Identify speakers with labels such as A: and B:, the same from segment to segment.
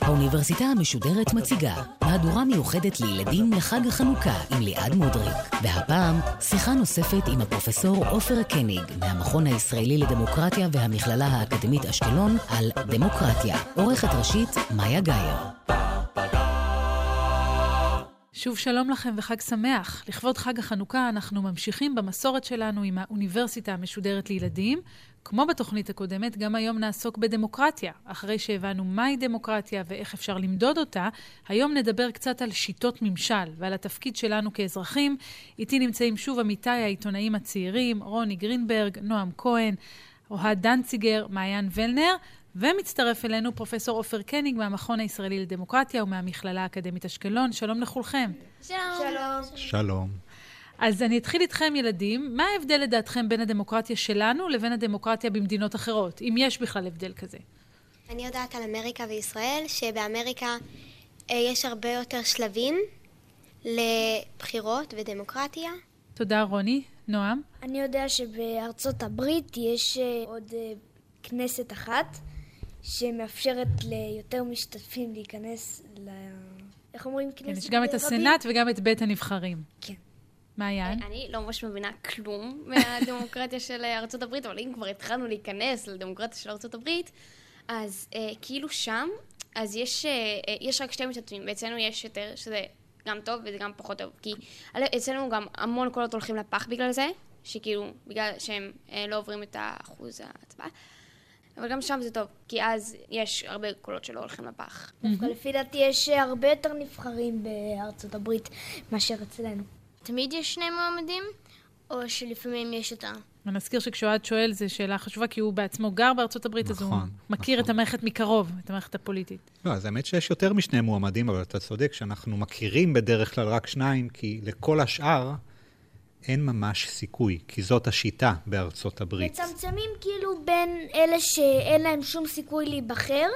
A: האוניברסיטה המשודרת מציגה מהדורה מיוחדת לילדים לחג החנוכה עם ליעד מודריק. והפעם, שיחה נוספת עם הפרופסור עופר קניג מהמכון הישראלי לדמוקרטיה והמכללה האקדמית אשקלון על דמוקרטיה. עורכת ראשית, מאיה גאייר.
B: שוב שלום לכם וחג שמח. לכבוד חג החנוכה אנחנו ממשיכים במסורת שלנו עם האוניברסיטה המשודרת לילדים. כמו בתוכנית הקודמת, גם היום נעסוק בדמוקרטיה. אחרי שהבנו מהי דמוקרטיה ואיך אפשר למדוד אותה, היום נדבר קצת על שיטות ממשל ועל התפקיד שלנו כאזרחים. איתי נמצאים שוב עמיתיי העיתונאים הצעירים, רוני גרינברג, נועם כהן, אוהד דנציגר, מעיין ולנר. ומצטרף אלינו פרופסור עופר קניג מהמכון הישראלי לדמוקרטיה ומהמכללה האקדמית אשקלון. שלום לכולכם.
C: שלום.
D: שלום.
E: שלום.
B: אז אני אתחיל איתכם, ילדים. מה ההבדל לדעתכם בין הדמוקרטיה שלנו לבין הדמוקרטיה במדינות אחרות, אם יש בכלל הבדל כזה?
C: אני יודעת על אמריקה וישראל, שבאמריקה אה, יש הרבה יותר שלבים לבחירות ודמוקרטיה.
B: תודה, רוני. נועם?
D: אני יודע שבארצות הברית יש אה, עוד אה, כנסת אחת שמאפשרת ליותר משתתפים להיכנס ל... איך אומרים?
B: כן, יש גם את הסנאט וגם את בית הנבחרים.
D: כן.
B: מעיין?
F: אני לא ממש מבינה כלום מהדמוקרטיה של ארצות הברית, אבל אם כבר התחלנו להיכנס לדמוקרטיה של ארצות הברית, אז אה, כאילו שם, אז יש, אה, אה, יש רק שתי משתתפים, ואצלנו יש יותר, שזה גם טוב וזה גם פחות טוב. כי אצלנו גם המון קולות הולכים לפח בגלל זה, שכאילו, בגלל שהם אה, לא עוברים את האחוז ההצבעה. אבל גם שם זה טוב, כי אז יש הרבה קולות שלא הולכים לפח.
D: דווקא לפי דעתי יש הרבה יותר נבחרים בארצות הברית מאשר אצלנו.
G: תמיד יש שני מועמדים, או שלפעמים יש יותר?
B: אני מזכיר שכשאוהד שואל זו שאלה חשובה, כי הוא בעצמו גר בארצות הברית, אז הוא
E: נכון,
B: מכיר
E: נכון.
B: את המערכת מקרוב, את המערכת הפוליטית.
E: לא, אז האמת שיש יותר משני מועמדים, אבל אתה צודק שאנחנו מכירים בדרך כלל רק שניים, כי לכל השאר אין ממש סיכוי, כי זאת השיטה בארצות הברית.
D: מצמצמים כאילו בין אלה שאין להם שום סיכוי להיבחר,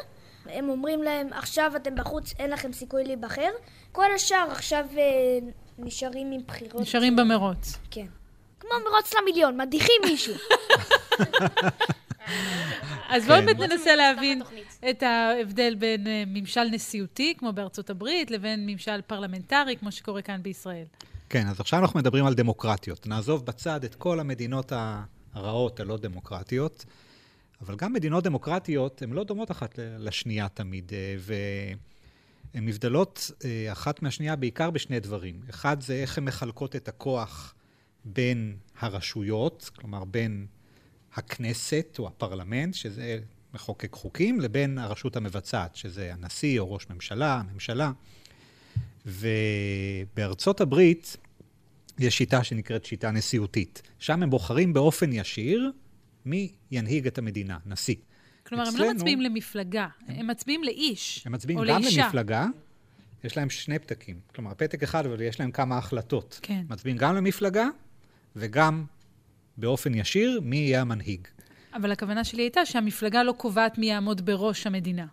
D: הם אומרים להם, עכשיו אתם בחוץ, אין לכם סיכוי להיבחר. כל השאר עכשיו אה, נשארים עם בחירות.
B: נשארים במרוץ.
D: כן. כמו מרוץ למיליון, מדיחים מישהו.
B: אז בואו
E: כן.
B: באמת ננסה להבין את ההבדל בין אה, ממשל נשיאותי, כמו בארצות הברית, לבין ממשל פרלמנטרי, כמו שקורה כאן בישראל.
E: כן, אז עכשיו אנחנו מדברים על דמוקרטיות. נעזוב בצד את כל המדינות הרעות, הלא דמוקרטיות, אבל גם מדינות דמוקרטיות הן לא דומות אחת לשנייה תמיד, אה, והן מבדלות אה, אחת מהשנייה בעיקר בשני דברים. אחד זה איך הן מחלקות את הכוח בין הרשויות, כלומר בין הכנסת או הפרלמנט, שזה מחוקק חוקים, לבין הרשות המבצעת, שזה הנשיא או ראש ממשלה, הממשלה. ובארצות הברית יש שיטה שנקראת שיטה נשיאותית. שם הם בוחרים באופן ישיר מי ינהיג את המדינה, נשיא.
B: כלומר, הם לא
E: אצלנו-
B: מצביעים למפלגה, הם מצביעים לאיש,
E: הם מצביעים גם
B: לאישה.
E: למפלגה, יש להם שני פתקים. כלומר, פתק אחד, אבל יש להם כמה החלטות.
B: כן.
E: מצביעים גם למפלגה וגם באופן ישיר מי יהיה המנהיג.
B: אבל הכוונה שלי הייתה שהמפלגה לא קובעת מי יעמוד בראש המדינה.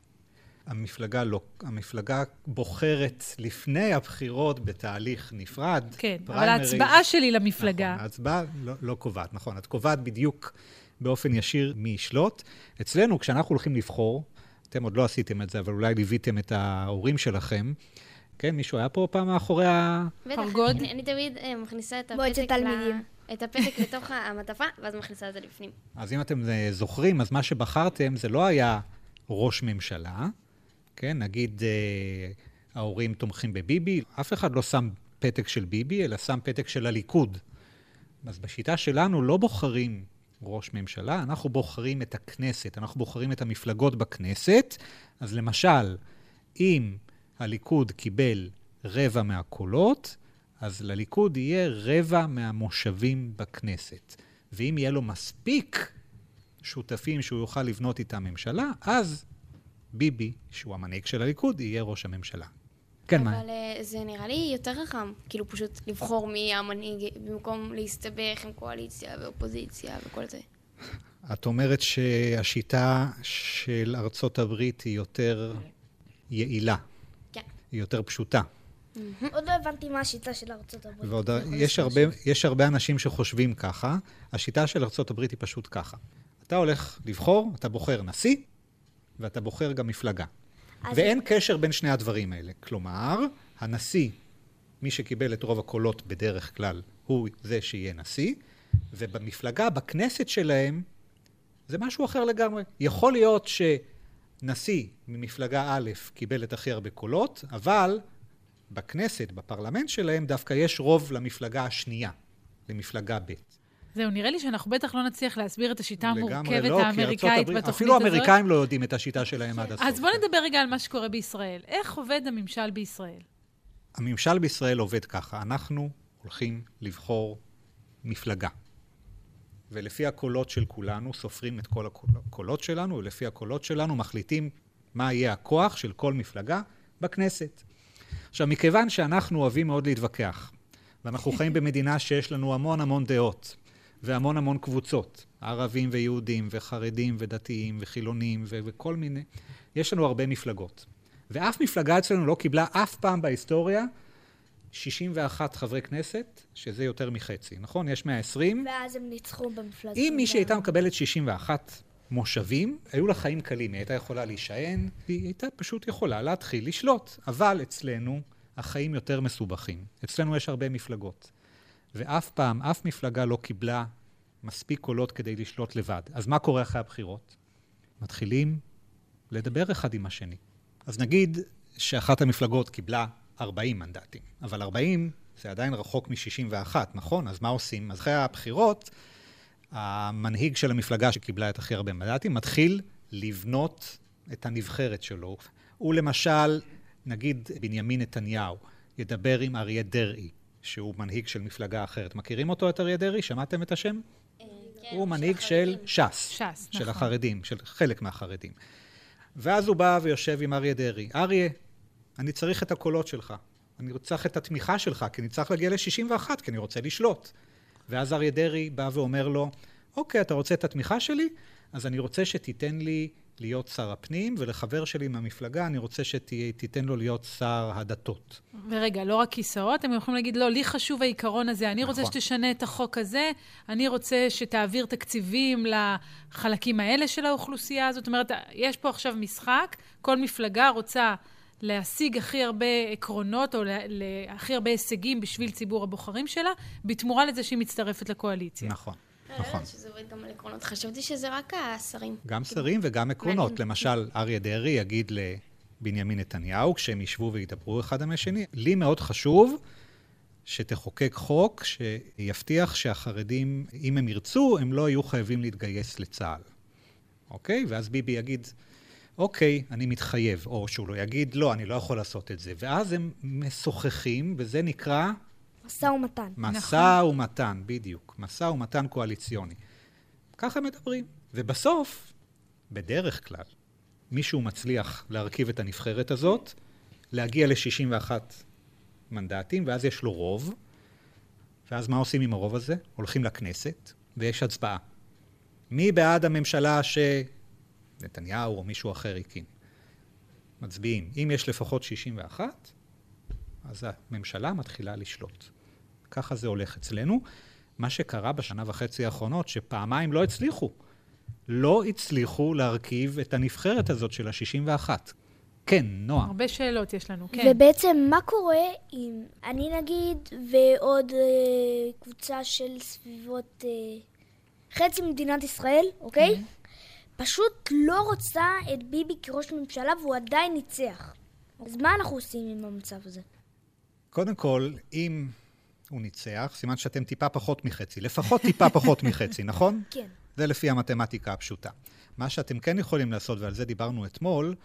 E: המפלגה לא, המפלגה בוחרת לפני הבחירות בתהליך נפרד.
B: כן, אבל
E: פריימריז.
B: ההצבעה שלי למפלגה...
E: נכון, ההצבעה לא, לא קובעת, נכון. את קובעת בדיוק באופן ישיר מי ישלוט. אצלנו, כשאנחנו הולכים לבחור, אתם עוד לא עשיתם את זה, אבל אולי ליוויתם את ההורים שלכם, כן, מישהו היה פה פעם מאחורי ה...
F: בטח? אני, אני תמיד אה, מכניסה את הפתק. את הפתק לתוך המעטפה, ואז מכניסה את זה לפנים.
E: אז אם אתם אה, זוכרים, אז מה שבחרתם זה לא היה ראש ממשלה, כן? נגיד אה, ההורים תומכים בביבי, אף אחד לא שם פתק של ביבי, אלא שם פתק של הליכוד. אז בשיטה שלנו לא בוחרים ראש ממשלה, אנחנו בוחרים את הכנסת, אנחנו בוחרים את המפלגות בכנסת. אז למשל, אם הליכוד קיבל רבע מהקולות, אז לליכוד יהיה רבע מהמושבים בכנסת. ואם יהיה לו מספיק שותפים שהוא יוכל לבנות איתם ממשלה, אז ביבי, שהוא המנהיג של הליכוד, יהיה ראש הממשלה. כן, מה?
F: אבל אה, זה נראה לי יותר חכם, כאילו פשוט לבחור מי המנהיג, במקום להסתבך עם קואליציה ואופוזיציה וכל זה.
E: את אומרת שהשיטה של ארצות הברית היא יותר יעילה.
F: כן.
E: היא יותר פשוטה.
D: עוד לא הבנתי מה השיטה של ארצות הברית.
E: ועוד יש הרבה, יש הרבה אנשים שחושבים ככה. השיטה של ארה"ב היא פשוט ככה. אתה הולך לבחור, אתה בוחר נשיא, ואתה בוחר גם מפלגה. ואין קשר בין שני הדברים האלה. כלומר, הנשיא, מי שקיבל את רוב הקולות בדרך כלל, הוא זה שיהיה נשיא, ובמפלגה, בכנסת שלהם, זה משהו אחר לגמרי. יכול להיות שנשיא ממפלגה א' קיבל את הכי הרבה קולות, אבל בכנסת, בפרלמנט שלהם, דווקא יש רוב למפלגה השנייה, למפלגה ב'.
B: זהו, נראה לי שאנחנו בטח לא נצליח להסביר את השיטה המורכבת
E: לא,
B: האמריקאית
E: הברית-
B: בתוכנית
E: אפילו
B: הזאת.
E: האמריקאים לא יודעים את השיטה שלהם עד הסוף.
B: אז בואו נדבר רגע על מה שקורה בישראל. איך עובד הממשל בישראל?
E: הממשל בישראל עובד ככה, אנחנו הולכים לבחור מפלגה. ולפי הקולות של כולנו, סופרים את כל הקולות שלנו, ולפי הקולות שלנו מחליטים מה יהיה הכוח של כל מפלגה בכנסת. עכשיו, מכיוון שאנחנו אוהבים מאוד להתווכח, ואנחנו חיים במדינה שיש לנו המון המון דעות, והמון המון קבוצות, ערבים ויהודים, וחרדים ודתיים, וחילונים, ו- וכל מיני, יש לנו הרבה מפלגות. ואף מפלגה אצלנו לא קיבלה אף פעם בהיסטוריה 61 חברי כנסת, שזה יותר מחצי, נכון? יש 120.
D: ואז הם ניצחו במפלגה.
E: אם מישהי הייתה מקבלת 61 מושבים, היו לה חיים קלים, היא הייתה יכולה להישען, היא הייתה פשוט יכולה להתחיל לשלוט. אבל אצלנו החיים יותר מסובכים. אצלנו יש הרבה מפלגות. ואף פעם, אף מפלגה לא קיבלה מספיק קולות כדי לשלוט לבד. אז מה קורה אחרי הבחירות? מתחילים לדבר אחד עם השני. אז נגיד שאחת המפלגות קיבלה 40 מנדטים, אבל 40 זה עדיין רחוק מ-61, נכון? אז מה עושים? אז אחרי הבחירות, המנהיג של המפלגה שקיבלה את הכי הרבה מנדטים מתחיל לבנות את הנבחרת שלו. הוא למשל, נגיד בנימין נתניהו, ידבר עם אריה דרעי, שהוא מנהיג של מפלגה אחרת. מכירים אותו, את אריה דרעי? שמעתם את השם? הוא מנהיג של ש"ס.
B: ש"ס,
E: של
B: נכון.
E: החרדים, של חלק מהחרדים. ואז הוא בא ויושב עם אריה דרעי. אריה, אני צריך את הקולות שלך. אני צריך את התמיכה שלך, כי אני צריך להגיע ל-61, כי אני רוצה לשלוט. ואז אריה דרעי בא ואומר לו, אוקיי, אתה רוצה את התמיכה שלי? אז אני רוצה שתיתן לי להיות שר הפנים, ולחבר שלי מהמפלגה, אני רוצה שתיתן לו להיות שר הדתות.
B: ורגע, לא רק כיסאות, הם יכולים להגיד, לא, לי חשוב העיקרון הזה, אני רוצה
E: נכון.
B: שתשנה את החוק הזה, אני רוצה שתעביר תקציבים לחלקים האלה של האוכלוסייה. זאת אומרת, יש פה עכשיו משחק, כל מפלגה רוצה להשיג הכי הרבה עקרונות, או הכי הרבה הישגים בשביל ציבור הבוחרים שלה, בתמורה לזה שהיא מצטרפת לקואליציה.
E: נכון, נכון.
F: יודעת שזה עובד גם על עקרונות. חשבתי שזה רק השרים.
E: גם שרים וגם עקרונות. למשל, אריה דרעי יגיד לבנימין נתניהו, כשהם ישבו וידברו אחד עם השני, לי מאוד חשוב שתחוקק חוק שיבטיח שהחרדים, אם הם ירצו, הם לא יהיו חייבים להתגייס לצה"ל. אוקיי? ואז ביבי יגיד, אוקיי, אני מתחייב, או שהוא לא יגיד, לא, אני לא יכול לעשות את זה. ואז הם משוחחים, וזה נקרא
D: משא ומתן.
E: משא ומתן, בדיוק. משא ומתן קואליציוני. ככה מדברים. ובסוף, בדרך כלל, מישהו מצליח להרכיב את הנבחרת הזאת, להגיע ל-61 מנדטים, ואז יש לו רוב, ואז מה עושים עם הרוב הזה? הולכים לכנסת, ויש הצבעה. מי בעד הממשלה שנתניהו או מישהו אחר הקים? מצביעים. אם יש לפחות 61, אז הממשלה מתחילה לשלוט. ככה זה הולך אצלנו. מה שקרה בשנה וחצי האחרונות, שפעמיים לא הצליחו. לא הצליחו להרכיב את הנבחרת הזאת של ה-61. כן, נועה.
B: הרבה שאלות יש לנו, כן.
D: ובעצם מה קורה אם אני נגיד ועוד אה, קבוצה של סביבות אה, חצי מדינת ישראל, אוקיי? פשוט לא רוצה את ביבי כראש ממשלה והוא עדיין ניצח. אז מה אנחנו עושים עם המצב הזה?
E: קודם כל, אם הוא ניצח, סימן שאתם טיפה פחות מחצי. לפחות טיפה פחות מחצי, נכון?
D: כן.
E: זה לפי המתמטיקה הפשוטה. מה שאתם כן יכולים לעשות, ועל זה דיברנו אתמול,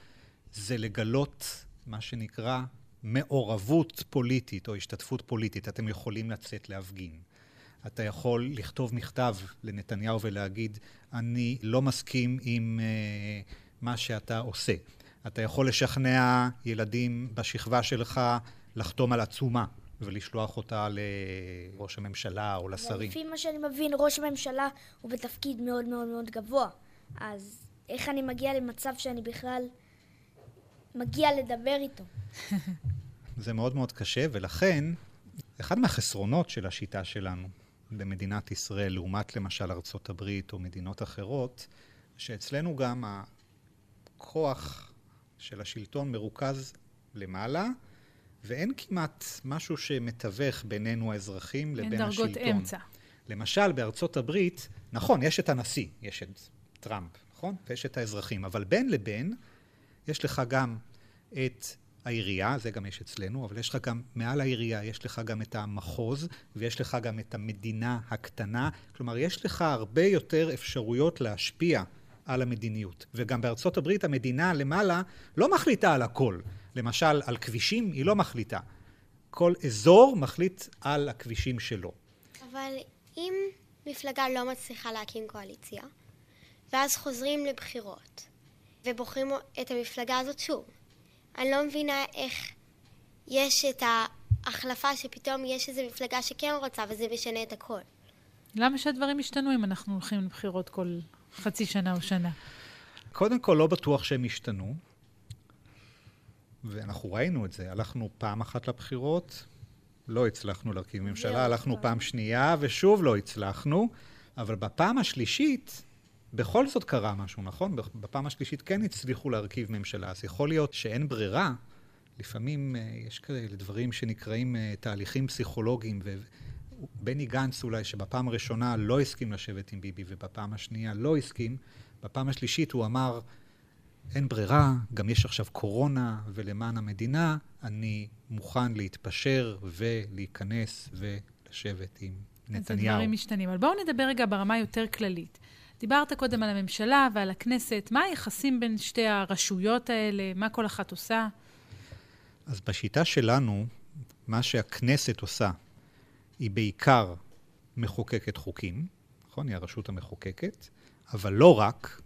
E: זה לגלות מה שנקרא מעורבות פוליטית או השתתפות פוליטית. אתם יכולים לצאת להפגין. אתה יכול לכתוב מכתב לנתניהו ולהגיד, אני לא מסכים עם uh, מה שאתה עושה. אתה יכול לשכנע ילדים בשכבה שלך לחתום על עצומה ולשלוח אותה לראש הממשלה או לשרים.
D: לפי מה שאני מבין, ראש הממשלה הוא בתפקיד מאוד מאוד מאוד גבוה. אז איך אני מגיע למצב שאני בכלל מגיע לדבר איתו?
E: זה מאוד מאוד קשה, ולכן, אחד מהחסרונות של השיטה שלנו במדינת ישראל, לעומת למשל ארצות הברית או מדינות אחרות, שאצלנו גם הכוח של השלטון מרוכז למעלה, ואין כמעט משהו שמתווך בינינו האזרחים לבין השלטון.
B: אין דרגות אמצע.
E: למשל, בארצות הברית, נכון, יש את הנשיא, יש את טראמפ, נכון? ויש את האזרחים, אבל בין לבין, יש לך גם את העירייה, זה גם יש אצלנו, אבל יש לך גם, מעל העירייה, יש לך גם את המחוז, ויש לך גם את המדינה הקטנה. כלומר, יש לך הרבה יותר אפשרויות להשפיע על המדיניות. וגם בארצות הברית המדינה למעלה לא מחליטה על הכל. למשל, על כבישים היא לא מחליטה. כל אזור מחליט על הכבישים שלו.
C: אבל אם מפלגה לא מצליחה להקים קואליציה, ואז חוזרים לבחירות, ובוחרים את המפלגה הזאת שוב, אני לא מבינה איך יש את ההחלפה שפתאום יש איזו מפלגה שכן רוצה וזה משנה את הכל.
B: למה שהדברים ישתנו אם אנחנו הולכים לבחירות כל חצי שנה או שנה?
E: קודם כל, לא בטוח שהם ישתנו, ואנחנו ראינו את זה. הלכנו פעם אחת לבחירות, לא הצלחנו להרכיב ממשלה, הלכנו פעם שנייה ושוב לא הצלחנו, אבל בפעם השלישית בכל זאת קרה משהו, נכון? בפעם השלישית כן הצליחו להרכיב ממשלה, אז יכול להיות שאין ברירה. לפעמים אה, יש כאלה דברים שנקראים אה, תהליכים פסיכולוגיים, ובני גנץ אולי, שבפעם הראשונה לא הסכים לשבת עם ביבי, ובפעם השנייה לא הסכים, בפעם השלישית הוא אמר, אין ברירה, גם יש עכשיו קורונה, ולמען המדינה, אני מוכן להתפשר ולהיכנס ולשבת עם נתניהו.
B: אז הדברים משתנים. אבל בואו נדבר רגע ברמה יותר כללית. דיברת קודם על הממשלה ועל הכנסת. מה היחסים בין שתי הרשויות האלה? מה כל אחת עושה?
E: אז בשיטה שלנו, מה שהכנסת עושה, היא בעיקר מחוקקת חוקים, נכון? היא הרשות המחוקקת, אבל לא רק.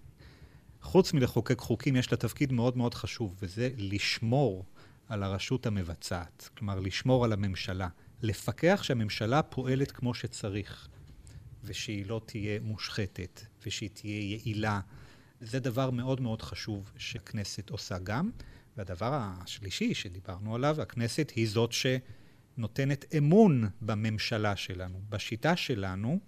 E: חוץ מלחוקק חוקים, יש לה תפקיד מאוד מאוד חשוב, וזה לשמור על הרשות המבצעת. כלומר, לשמור על הממשלה. לפקח שהממשלה פועלת כמו שצריך. ושהיא לא תהיה מושחתת, ושהיא תהיה יעילה. זה דבר מאוד מאוד חשוב שהכנסת עושה גם. והדבר השלישי שדיברנו עליו, הכנסת היא זאת שנותנת אמון בממשלה שלנו. בשיטה שלנו,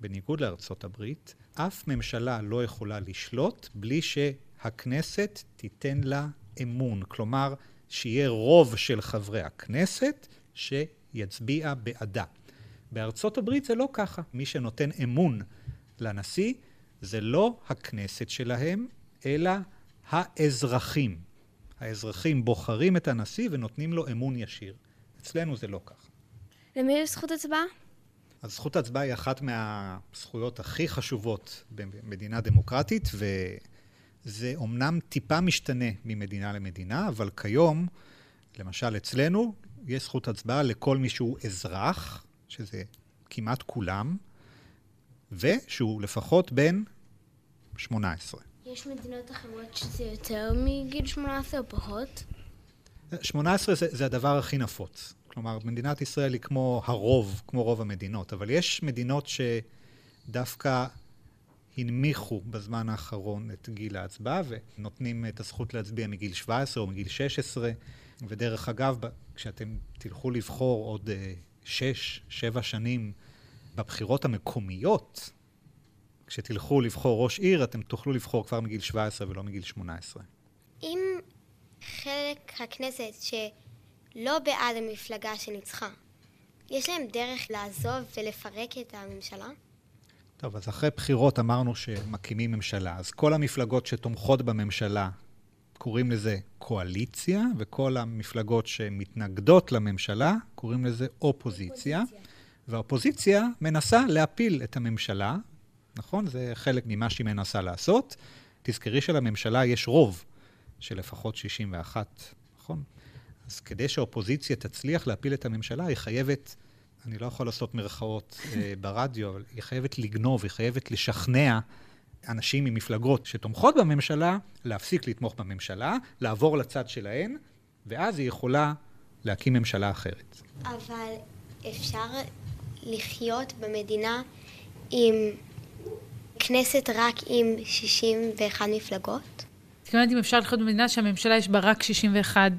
E: בניגוד לארצות הברית, אף ממשלה לא יכולה לשלוט בלי שהכנסת תיתן לה אמון. כלומר, שיהיה רוב של חברי הכנסת שיצביע בעדה. בארצות הברית זה לא ככה. מי שנותן אמון לנשיא זה לא הכנסת שלהם, אלא האזרחים. האזרחים בוחרים את הנשיא ונותנים לו אמון ישיר. אצלנו זה לא ככה.
F: למי יש זכות הצבעה?
E: אז זכות הצבעה היא אחת מהזכויות הכי חשובות במדינה דמוקרטית, וזה אומנם טיפה משתנה ממדינה למדינה, אבל כיום, למשל אצלנו, יש זכות הצבעה לכל מי שהוא אזרח, שזה כמעט כולם, ושהוא לפחות בן 18.
G: יש מדינות אחרות שזה יותר מגיל 18 או פחות?
E: 18 זה, זה הדבר הכי נפוץ. כלומר, מדינת ישראל היא כמו הרוב, כמו רוב המדינות, אבל יש מדינות שדווקא הנמיכו בזמן האחרון את גיל ההצבעה ונותנים את הזכות להצביע מגיל 17 או מגיל 16. ודרך אגב, כשאתם תלכו לבחור עוד אה, שש, שבע שנים בבחירות המקומיות, כשתלכו לבחור ראש עיר, אתם תוכלו לבחור כבר מגיל 17 ולא מגיל 18.
C: אם חלק הכנסת שלא בעד המפלגה שניצחה, יש להם דרך לעזוב ולפרק את הממשלה?
E: טוב, אז אחרי בחירות אמרנו שמקימים ממשלה. אז כל המפלגות שתומכות בממשלה קוראים לזה קואליציה, וכל המפלגות שמתנגדות לממשלה קוראים לזה אופוזיציה. אופוזיציה. והאופוזיציה מנסה להפיל את הממשלה, נכון? זה חלק ממה שהיא מנסה לעשות. תזכרי שלממשלה יש רוב של לפחות 61, נכון? אז כדי שהאופוזיציה תצליח להפיל את הממשלה, היא חייבת, אני לא יכול לעשות מירכאות אה, ברדיו, אבל היא חייבת לגנוב, היא חייבת לשכנע אנשים ממפלגות שתומכות בממשלה, להפסיק לתמוך בממשלה, לעבור לצד שלהן, ואז היא יכולה להקים ממשלה אחרת.
C: אבל אפשר לחיות במדינה עם כנסת רק עם 61 מפלגות?
B: מתכוונת אם אפשר לחיות במדינה שהממשלה יש בה רק 61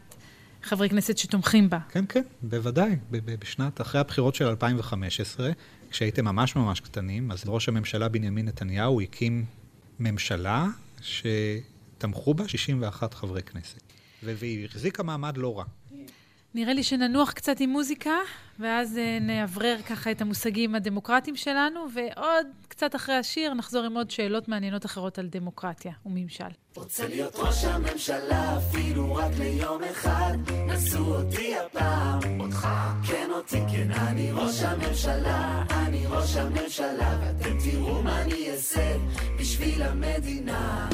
B: חברי כנסת שתומכים בה.
E: כן, כן, בוודאי. בשנת, אחרי הבחירות של 2015, כשהייתם ממש ממש קטנים, אז ראש הממשלה בנימין נתניהו הקים ממשלה שתמכו בה 61 חברי כנסת. והיא החזיקה מעמד לא רע.
B: נראה לי שננוח קצת עם מוזיקה, ואז אה, נאוורר ככה את המושגים הדמוקרטיים שלנו, ועוד קצת אחרי השיר נחזור עם עוד שאלות מעניינות אחרות על דמוקרטיה וממשל.
H: רוצה להיות ראש הממשלה אפילו רק ליום אחד, נסו אותי הפעם, אותך, כן אותי, כן אני ראש הממשלה, אני ראש הממשלה, ואתם תראו מה אני אעשה בשביל המדינה.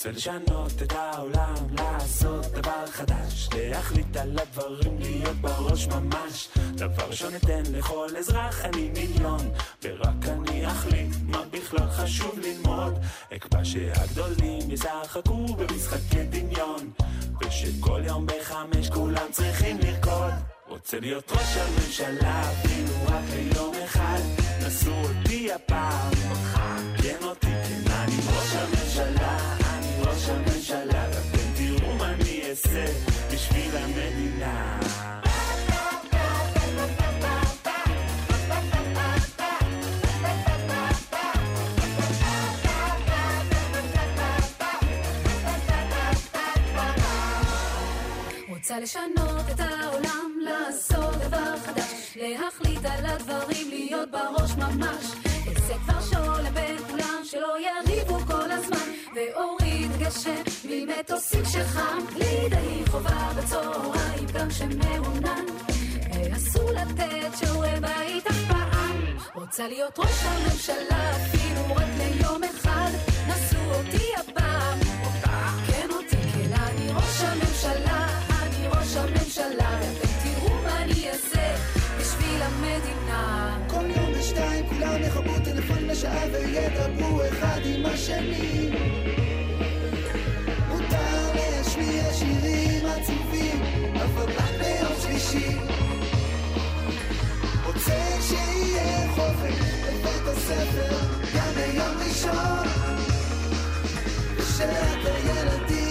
H: רוצה לשנות את העולם, לעשות דבר חדש, להחליט על הדברים, להיות בראש ממש. דבר ראשון אתן לכל אזרח, אני מיליון, ורק אני אחליט מה בכלל חשוב ללמוד. אקבע שהגדולים ישחקו במשחקי דמיון, ושכל יום בחמש כולם צריכים לרקוד. רוצה להיות ראש הממשלה, אפילו רק ליום אחד, נסו אותי הפעם, כן אותי, כן אני ראש הממשלה. הממשלה, ואתם תראו מה אני אעשה בשביל המדינה. רוצה לשנות את העולם, לעשות דבר חדש, להחליט על הדברים, להיות בראש ממש. אעשה כבר שולם גשם ממטוסים שחם, לידי חובה בצהריים, גם שמעונן. אסור לתת שיעורי בית אף פעם, רוצה להיות ראש הממשלה, אפילו רק ליום אחד, נסו אותי הפעם. כן אותי, כן אני ראש הממשלה, אני ראש הממשלה, ואתם תראו מה אני אעשה בשביל המדינה.
I: כל יום בשתיים כולם יכבו טלפון לשעה וידברו אחד עם השני. עצובים, אבל רק ביום שלישי. רוצה שיהיה חופש בבית הספר, גם ביום ראשון. ושרק הילדים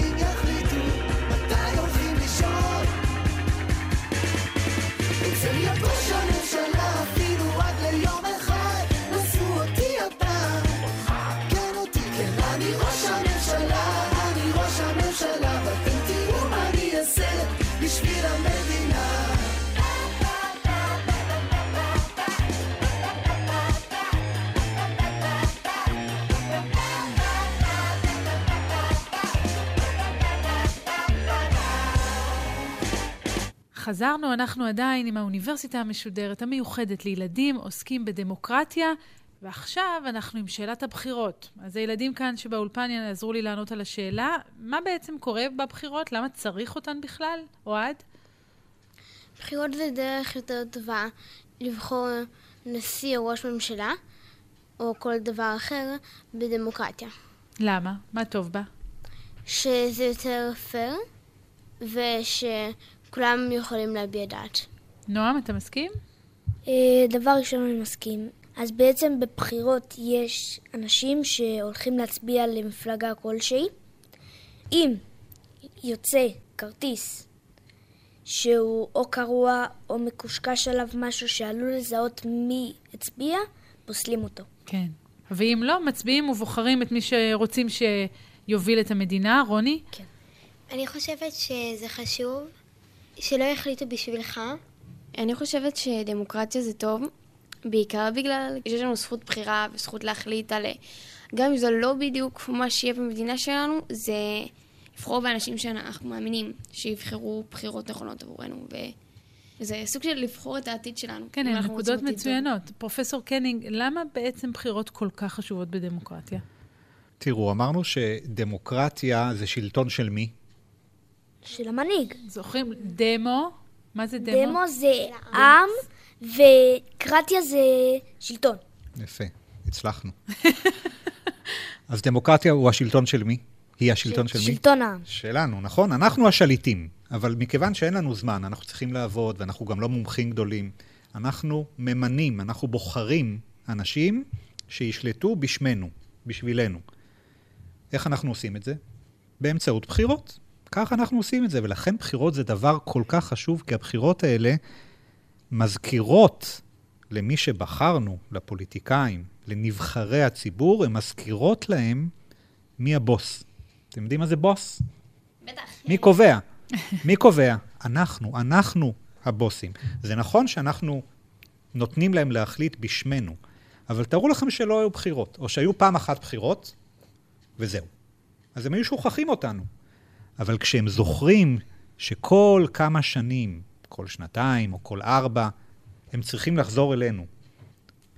B: חזרנו, אנחנו עדיין עם האוניברסיטה המשודרת המיוחדת לילדים, עוסקים בדמוקרטיה, ועכשיו אנחנו עם שאלת הבחירות. אז הילדים כאן שבאולפן יעזרו לי לענות על השאלה, מה בעצם קורה בבחירות? למה צריך אותן בכלל? אוהד?
G: בחירות זה דרך יותר טובה לבחור נשיא או ראש ממשלה, או כל דבר אחר, בדמוקרטיה.
B: למה? מה טוב בה?
G: שזה יותר פייר, ושכולם יכולים להביע דעת.
B: נועם, אתה מסכים?
D: אה, דבר ראשון אני מסכים. אז בעצם בבחירות יש אנשים שהולכים להצביע למפלגה כלשהי. אם יוצא כרטיס שהוא או קרוע או מקושקש עליו משהו שעלול לזהות מי הצביע, פוסלים אותו.
B: כן. ואם לא, מצביעים ובוחרים את מי שרוצים שיוביל את המדינה. רוני?
D: כן.
C: אני חושבת שזה חשוב שלא יחליטו בשבילך.
F: אני חושבת שדמוקרטיה זה טוב, בעיקר בגלל שיש לנו זכות בחירה וזכות להחליט על... גם אם זה לא בדיוק מה שיהיה במדינה שלנו, זה לבחור באנשים שאנחנו מאמינים שיבחרו בחירות נכונות עבורנו. וזה סוג של לבחור את העתיד שלנו.
B: כן, הן נקודות
F: עתיד טוב.
B: מצוינות. פרופסור קנינג, למה בעצם בחירות כל כך חשובות בדמוקרטיה?
E: תראו, אמרנו שדמוקרטיה זה שלטון של מי?
D: של המנהיג.
B: זוכרים? דמו? מה זה דמו?
D: דמו זה עם, וקרטיה זה שלטון.
E: יפה, הצלחנו. אז דמוקרטיה הוא השלטון של מי? היא השלטון של מי?
D: שלטון העם.
E: שלנו, נכון? אנחנו השליטים, אבל מכיוון שאין לנו זמן, אנחנו צריכים לעבוד, ואנחנו גם לא מומחים גדולים, אנחנו ממנים, אנחנו בוחרים אנשים שישלטו בשמנו, בשבילנו. איך אנחנו עושים את זה? באמצעות בחירות. ככה אנחנו עושים את זה, ולכן בחירות זה דבר כל כך חשוב, כי הבחירות האלה מזכירות למי שבחרנו, לפוליטיקאים, לנבחרי הציבור, הן מזכירות להם מי הבוס. אתם יודעים מה זה בוס?
F: בטח.
E: מי קובע? מי קובע? אנחנו, אנחנו הבוסים. זה נכון שאנחנו נותנים להם להחליט בשמנו, אבל תארו לכם שלא היו בחירות, או שהיו פעם אחת בחירות, וזהו. אז הם היו שוכחים אותנו. אבל כשהם זוכרים שכל כמה שנים, כל שנתיים או כל ארבע, הם צריכים לחזור אלינו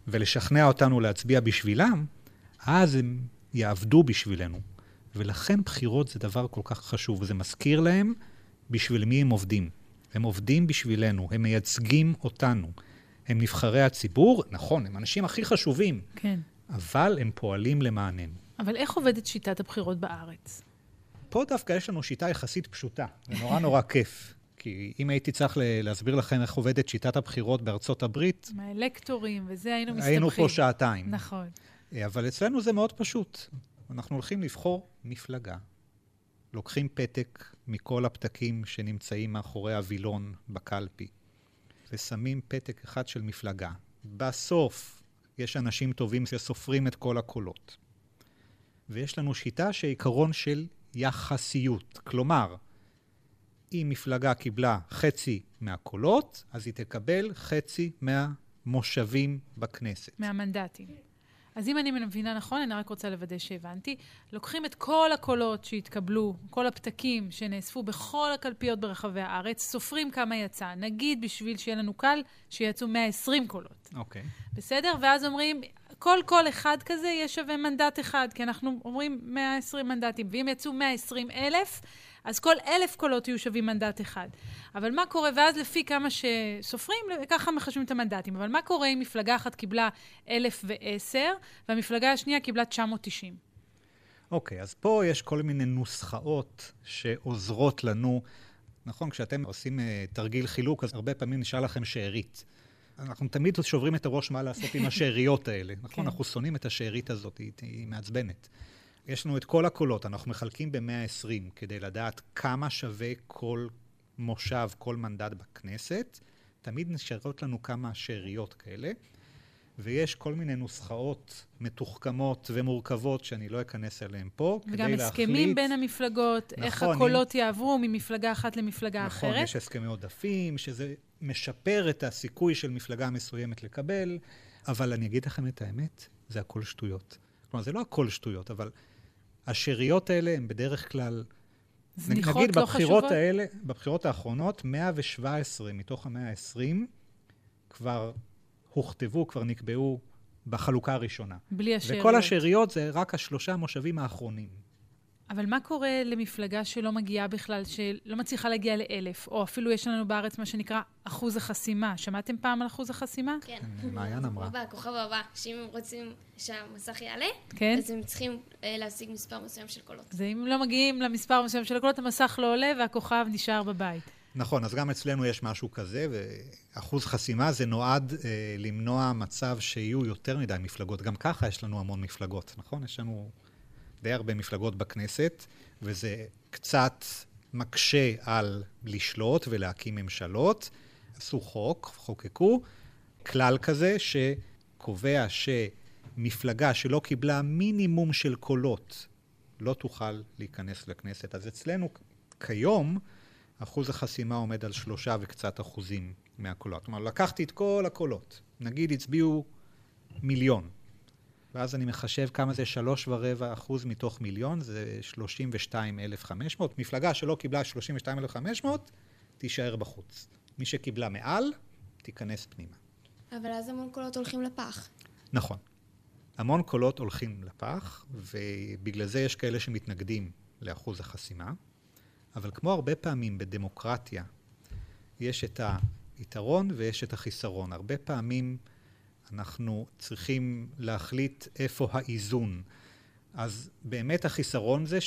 E: ולשכנע אותנו להצביע בשבילם, אז הם יעבדו בשבילנו. ולכן בחירות זה דבר כל כך חשוב, וזה מזכיר להם בשביל מי הם עובדים. הם עובדים בשבילנו, הם מייצגים אותנו. הם נבחרי הציבור, נכון, הם האנשים הכי חשובים,
B: כן.
E: אבל הם פועלים למעננו.
B: אבל איך עובדת שיטת הבחירות בארץ?
E: פה דווקא יש לנו שיטה יחסית פשוטה, זה נורא נורא כיף. כי אם הייתי צריך להסביר לכם איך עובדת שיטת הבחירות בארצות הברית,
B: עם האלקטורים וזה, היינו מסתבכים.
E: היינו פה שעתיים.
B: נכון.
E: אה, אבל אצלנו זה מאוד פשוט. אנחנו הולכים לבחור מפלגה. לוקחים פתק מכל הפתקים שנמצאים מאחורי הווילון בקלפי, ושמים פתק אחד של מפלגה. בסוף יש אנשים טובים שסופרים את כל הקולות. ויש לנו שיטה שעיקרון של יחסיות. כלומר, אם מפלגה קיבלה חצי מהקולות, אז היא תקבל חצי מהמושבים בכנסת.
B: מהמנדטים. אז אם אני מבינה נכון, אני רק רוצה לוודא שהבנתי, לוקחים את כל הקולות שהתקבלו, כל הפתקים שנאספו בכל הקלפיות ברחבי הארץ, סופרים כמה יצא. נגיד, בשביל שיהיה לנו קל, שיצאו 120 קולות.
E: אוקיי.
B: בסדר? ואז אומרים, כל קול אחד כזה יהיה שווה מנדט אחד, כי אנחנו אומרים 120 מנדטים, ואם יצאו 120 אלף, אז כל אלף קולות יהיו שווים מנדט אחד. אבל מה קורה, ואז לפי כמה שסופרים, ככה מחשבים את המנדטים. אבל מה קורה אם מפלגה אחת קיבלה 1,010, והמפלגה השנייה קיבלה 990?
E: אוקיי, אז פה יש כל מיני נוסחאות שעוזרות לנו. נכון, כשאתם עושים uh, תרגיל חילוק, אז הרבה פעמים נשאר לכם שארית. אנחנו תמיד שוברים את הראש מה לעשות עם השאריות האלה. נכון,
B: כן.
E: אנחנו שונאים את השארית הזאת, היא, היא מעצבנת. יש לנו את כל הקולות, אנחנו מחלקים ב-120 כדי לדעת כמה שווה כל מושב, כל מנדט בכנסת. תמיד נשארות לנו כמה שאריות כאלה. ויש כל מיני נוסחאות מתוחכמות ומורכבות שאני לא אכנס אליהן פה, כדי
B: וגם
E: להחליט...
B: הסכמים בין המפלגות, איך
E: נכון,
B: הקולות יעברו ממפלגה אחת למפלגה
E: נכון,
B: אחרת.
E: יש הסכמי עודפים, שזה משפר את הסיכוי של מפלגה מסוימת לקבל, אבל אני אגיד לכם את האמת, זה הכל שטויות. כלומר, זה לא הכל שטויות, אבל השאריות האלה הן בדרך כלל...
B: זניחות
E: נגיד
B: לא
E: בבחירות
B: חשובות?
E: האלה, בבחירות האחרונות, 117 מתוך ה-120 כבר הוכתבו, כבר נקבעו בחלוקה הראשונה.
B: בלי השאריות.
E: וכל השאריות זה רק השלושה מושבים האחרונים.
B: אבל מה קורה למפלגה שלא מגיעה בכלל, שלא מצליחה להגיע לאלף, או אפילו יש לנו בארץ מה שנקרא אחוז החסימה. שמעתם פעם על אחוז החסימה?
F: כן.
E: מעיין אמרה.
F: הבא, הכוכב הבא, שאם הם רוצים שהמסך יעלה,
B: כן.
F: אז הם צריכים אה, להשיג מספר מסוים של קולות.
B: זה אם לא מגיעים למספר מסוים של הקולות, המסך לא עולה והכוכב נשאר בבית.
E: נכון, אז גם אצלנו יש משהו כזה, ואחוז חסימה זה נועד אה, למנוע מצב שיהיו יותר מדי מפלגות. גם ככה יש לנו המון מפלגות, נכון? יש לנו די הרבה מפלגות בכנסת, וזה קצת מקשה על לשלוט ולהקים ממשלות. עשו חוק, חוקקו, כלל כזה שקובע שמפלגה שלא קיבלה מינימום של קולות לא תוכל להיכנס לכנסת. אז אצלנו כיום אחוז החסימה עומד על שלושה וקצת אחוזים מהקולות. כלומר, לקחתי את כל הקולות, נגיד הצביעו מיליון, ואז אני מחשב כמה זה שלוש ורבע אחוז מתוך מיליון, זה 32,500. מפלגה שלא קיבלה 32,500, תישאר בחוץ. מי שקיבלה מעל, תיכנס פנימה.
F: אבל אז המון קולות הולכים לפח.
E: נכון. המון קולות הולכים לפח, ובגלל זה יש כאלה שמתנגדים לאחוז החסימה. אבל כמו הרבה פעמים בדמוקרטיה, יש את היתרון ויש את החיסרון. הרבה פעמים אנחנו צריכים להחליט איפה האיזון. אז באמת החיסרון זה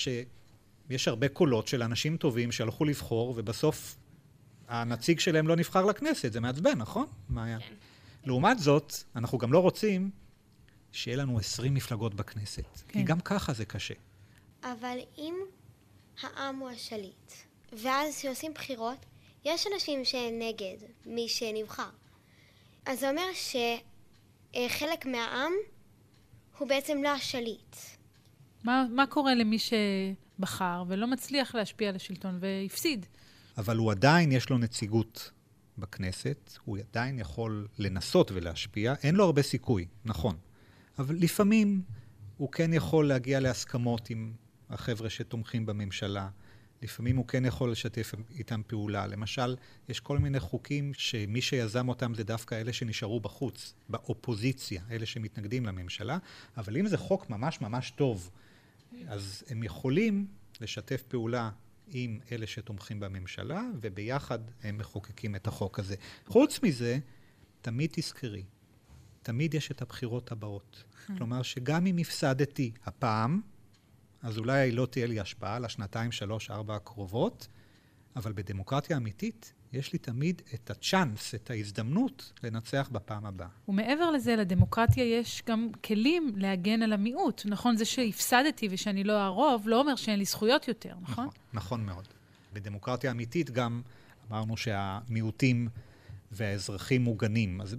E: יש הרבה קולות של אנשים טובים שהלכו לבחור, ובסוף הנציג שלהם לא נבחר לכנסת. זה מעצבן, נכון? מעיין?
F: כן.
E: לעומת זאת, אנחנו גם לא רוצים שיהיה לנו 20 מפלגות בכנסת.
B: כן.
E: כי גם ככה זה קשה.
C: אבל אם העם הוא השליט, ואז כשעושים בחירות, יש אנשים שהם נגד מי שנבחר. אז זה אומר שחלק מהעם הוא בעצם לא השליט.
B: מה, מה קורה למי שבחר ולא מצליח להשפיע על השלטון והפסיד?
E: אבל הוא עדיין, יש לו נציגות בכנסת, הוא עדיין יכול לנסות ולהשפיע, אין לו הרבה סיכוי, נכון. אבל לפעמים הוא כן יכול להגיע להסכמות עם החבר'ה שתומכים בממשלה. לפעמים הוא כן יכול לשתף איתם פעולה. למשל, יש כל מיני חוקים שמי שיזם אותם זה דווקא אלה שנשארו בחוץ, באופוזיציה, אלה שמתנגדים לממשלה, אבל אם זה חוק ממש ממש טוב, אז הם יכולים לשתף פעולה עם אלה שתומכים בממשלה, וביחד הם מחוקקים את החוק הזה. חוץ מזה, תמיד תזכרי, תמיד יש את הבחירות הבאות. כלומר, שגם אם הפסדתי הפעם, אז אולי לא תהיה לי השפעה לשנתיים, שלוש, ארבע הקרובות, אבל בדמוקרטיה אמיתית יש לי תמיד את הצ'אנס, את ההזדמנות לנצח בפעם הבאה.
B: ומעבר לזה, לדמוקרטיה יש גם כלים להגן על המיעוט. נכון, זה שהפסדתי ושאני לא הרוב, לא אומר שאין לי זכויות יותר, נכון?
E: נכון, נכון מאוד. בדמוקרטיה אמיתית גם אמרנו שהמיעוטים והאזרחים מוגנים. אז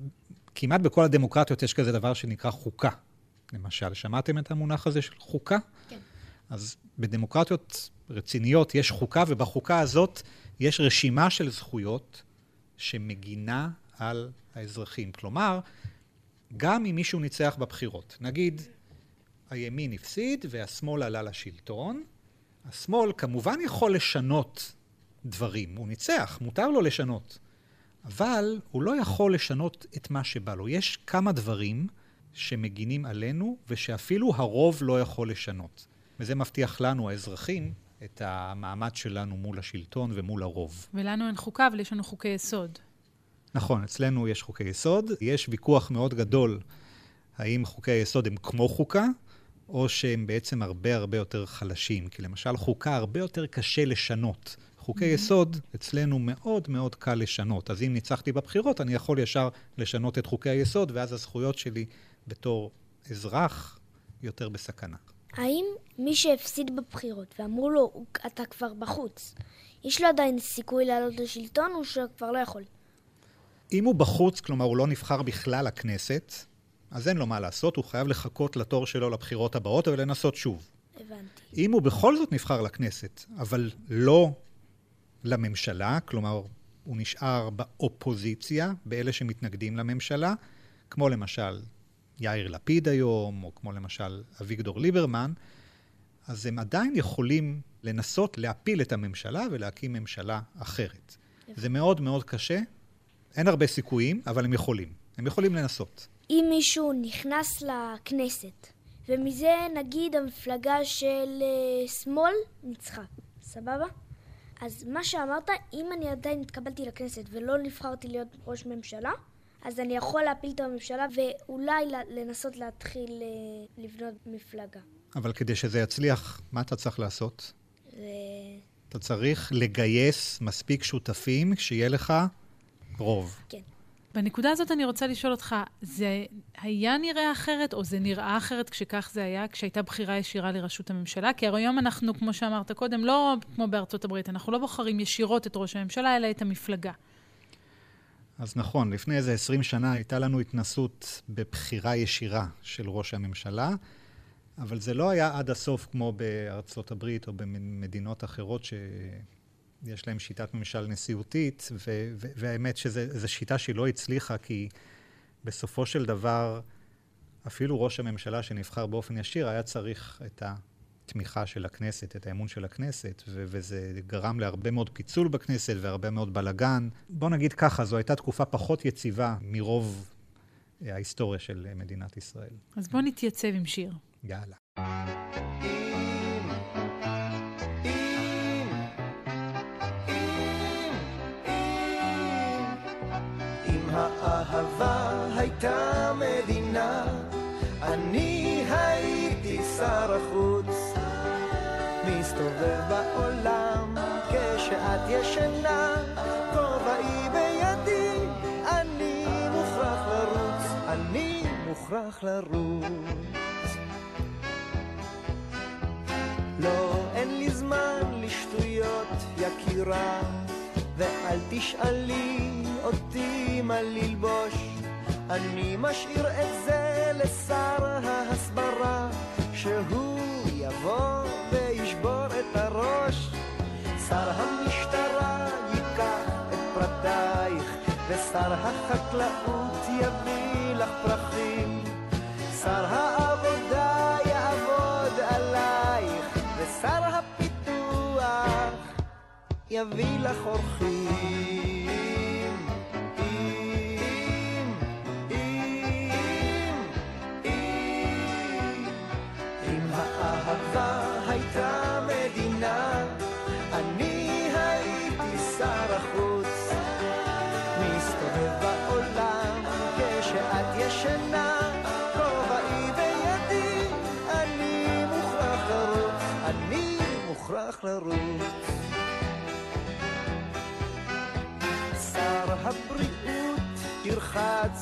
E: כמעט בכל הדמוקרטיות יש כזה דבר שנקרא חוקה. למשל, שמעתם את המונח הזה של חוקה?
F: כן.
E: אז בדמוקרטיות רציניות יש חוקה, ובחוקה הזאת יש רשימה של זכויות שמגינה על האזרחים. כלומר, גם אם מישהו ניצח בבחירות, נגיד הימין הפסיד והשמאל עלה לשלטון, השמאל כמובן יכול לשנות דברים, הוא ניצח, מותר לו לשנות, אבל הוא לא יכול לשנות את מה שבא לו. יש כמה דברים שמגינים עלינו ושאפילו הרוב לא יכול לשנות. וזה מבטיח לנו, האזרחים, את המעמד שלנו מול השלטון ומול הרוב.
B: ולנו אין חוקה, אבל יש לנו חוקי יסוד.
E: נכון, אצלנו יש חוקי יסוד, יש ויכוח מאוד גדול האם חוקי היסוד הם כמו חוקה, או שהם בעצם הרבה הרבה יותר חלשים. כי למשל חוקה הרבה יותר קשה לשנות. חוקי יסוד אצלנו מאוד מאוד קל לשנות. אז אם ניצחתי בבחירות, אני יכול ישר לשנות את חוקי היסוד, ואז הזכויות שלי בתור אזרח יותר בסכנה.
D: האם מי שהפסיד בבחירות ואמרו לו, "הוא- אתה כבר בחוץ, יש לו עדיין סיכוי לעלות לשלטון או שכבר לא יכול?
E: אם הוא בחוץ, כלומר הוא לא נבחר בכלל לכנסת, אז אין לו מה לעשות, הוא חייב לחכות לתור שלו לבחירות הבאות ולנסות שוב.
D: הבנתי.
E: אם הוא בכל זאת נבחר לכנסת, אבל לא לממשלה, כלומר הוא נשאר באופוזיציה, באלה שמתנגדים לממשלה, כמו למשל יאיר לפיד היום, או כמו למשל אביגדור ליברמן, אז הם עדיין יכולים לנסות להפיל את הממשלה ולהקים ממשלה אחרת. זה מאוד מאוד קשה, אין הרבה סיכויים, אבל הם יכולים. הם יכולים לנסות.
D: אם מישהו נכנס לכנסת, ומזה נגיד המפלגה של אה, שמאל ניצחה, סבבה? אז מה שאמרת, אם אני עדיין התקבלתי לכנסת ולא נבחרתי להיות ראש ממשלה, אז אני יכול להפיל את הממשלה ואולי לנסות להתחיל אה, לבנות מפלגה.
E: אבל כדי שזה יצליח, מה אתה צריך לעשות?
D: זה...
E: אתה צריך לגייס מספיק שותפים שיהיה לך רוב.
D: כן.
B: בנקודה הזאת אני רוצה לשאול אותך, זה היה נראה אחרת, או זה נראה אחרת כשכך זה היה, כשהייתה בחירה ישירה לראשות הממשלה? כי הרי היום אנחנו, כמו שאמרת קודם, לא כמו בארצות הברית, אנחנו לא בוחרים ישירות את ראש הממשלה, אלא את המפלגה.
E: אז נכון, לפני איזה 20 שנה הייתה לנו התנסות בבחירה ישירה של ראש הממשלה, אבל זה לא היה עד הסוף כמו בארצות הברית או במדינות אחרות שיש להן שיטת ממשל נשיאותית, ו- ו- והאמת שזו שיטה שהיא לא הצליחה, כי בסופו של דבר, אפילו ראש הממשלה שנבחר באופן ישיר היה צריך את התמיכה של הכנסת, את האמון של הכנסת, ו- וזה גרם להרבה מאוד פיצול בכנסת והרבה מאוד בלגן. בוא נגיד ככה, זו הייתה תקופה פחות יציבה מרוב אה, ההיסטוריה של מדינת ישראל.
B: אז בואו נתייצב עם שיר.
E: יאללה.
J: כשאת ישנה, כובעי בידי, אני מוכרח לרוץ, אני מוכרח לרוץ. לא, אין לי זמן לשטויות, יקירה, ואל תשאלי אותי מה ללבוש. אני משאיר את זה לשר ההסברה, שהוא יבוא וישבור את הראש. שר המשטרה ייקח את פרטייך, ושר החקלאות יביא לך פרחים. שר העבודה יעבוד עלייך, ושר הפיתוח יביא לך אורחים.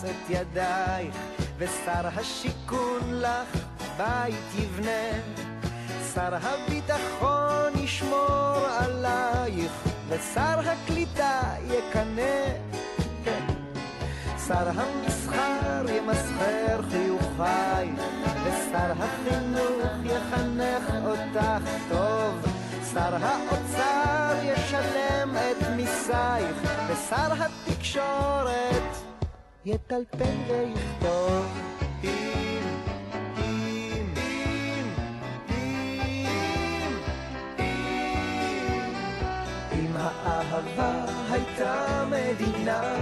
J: את ידייך, ושר השיכון לך בית יבנה. שר הביטחון ישמור עלייך, ושר הקליטה יקנא. שר המסחר ימסחר חיוכייך, ושר החינוך יחנך אותך טוב. שר האוצר ישלם את מיסייך, ושר התקשורת יטלפן ויכתוב. אם, אם האהבה הייתה מדינה,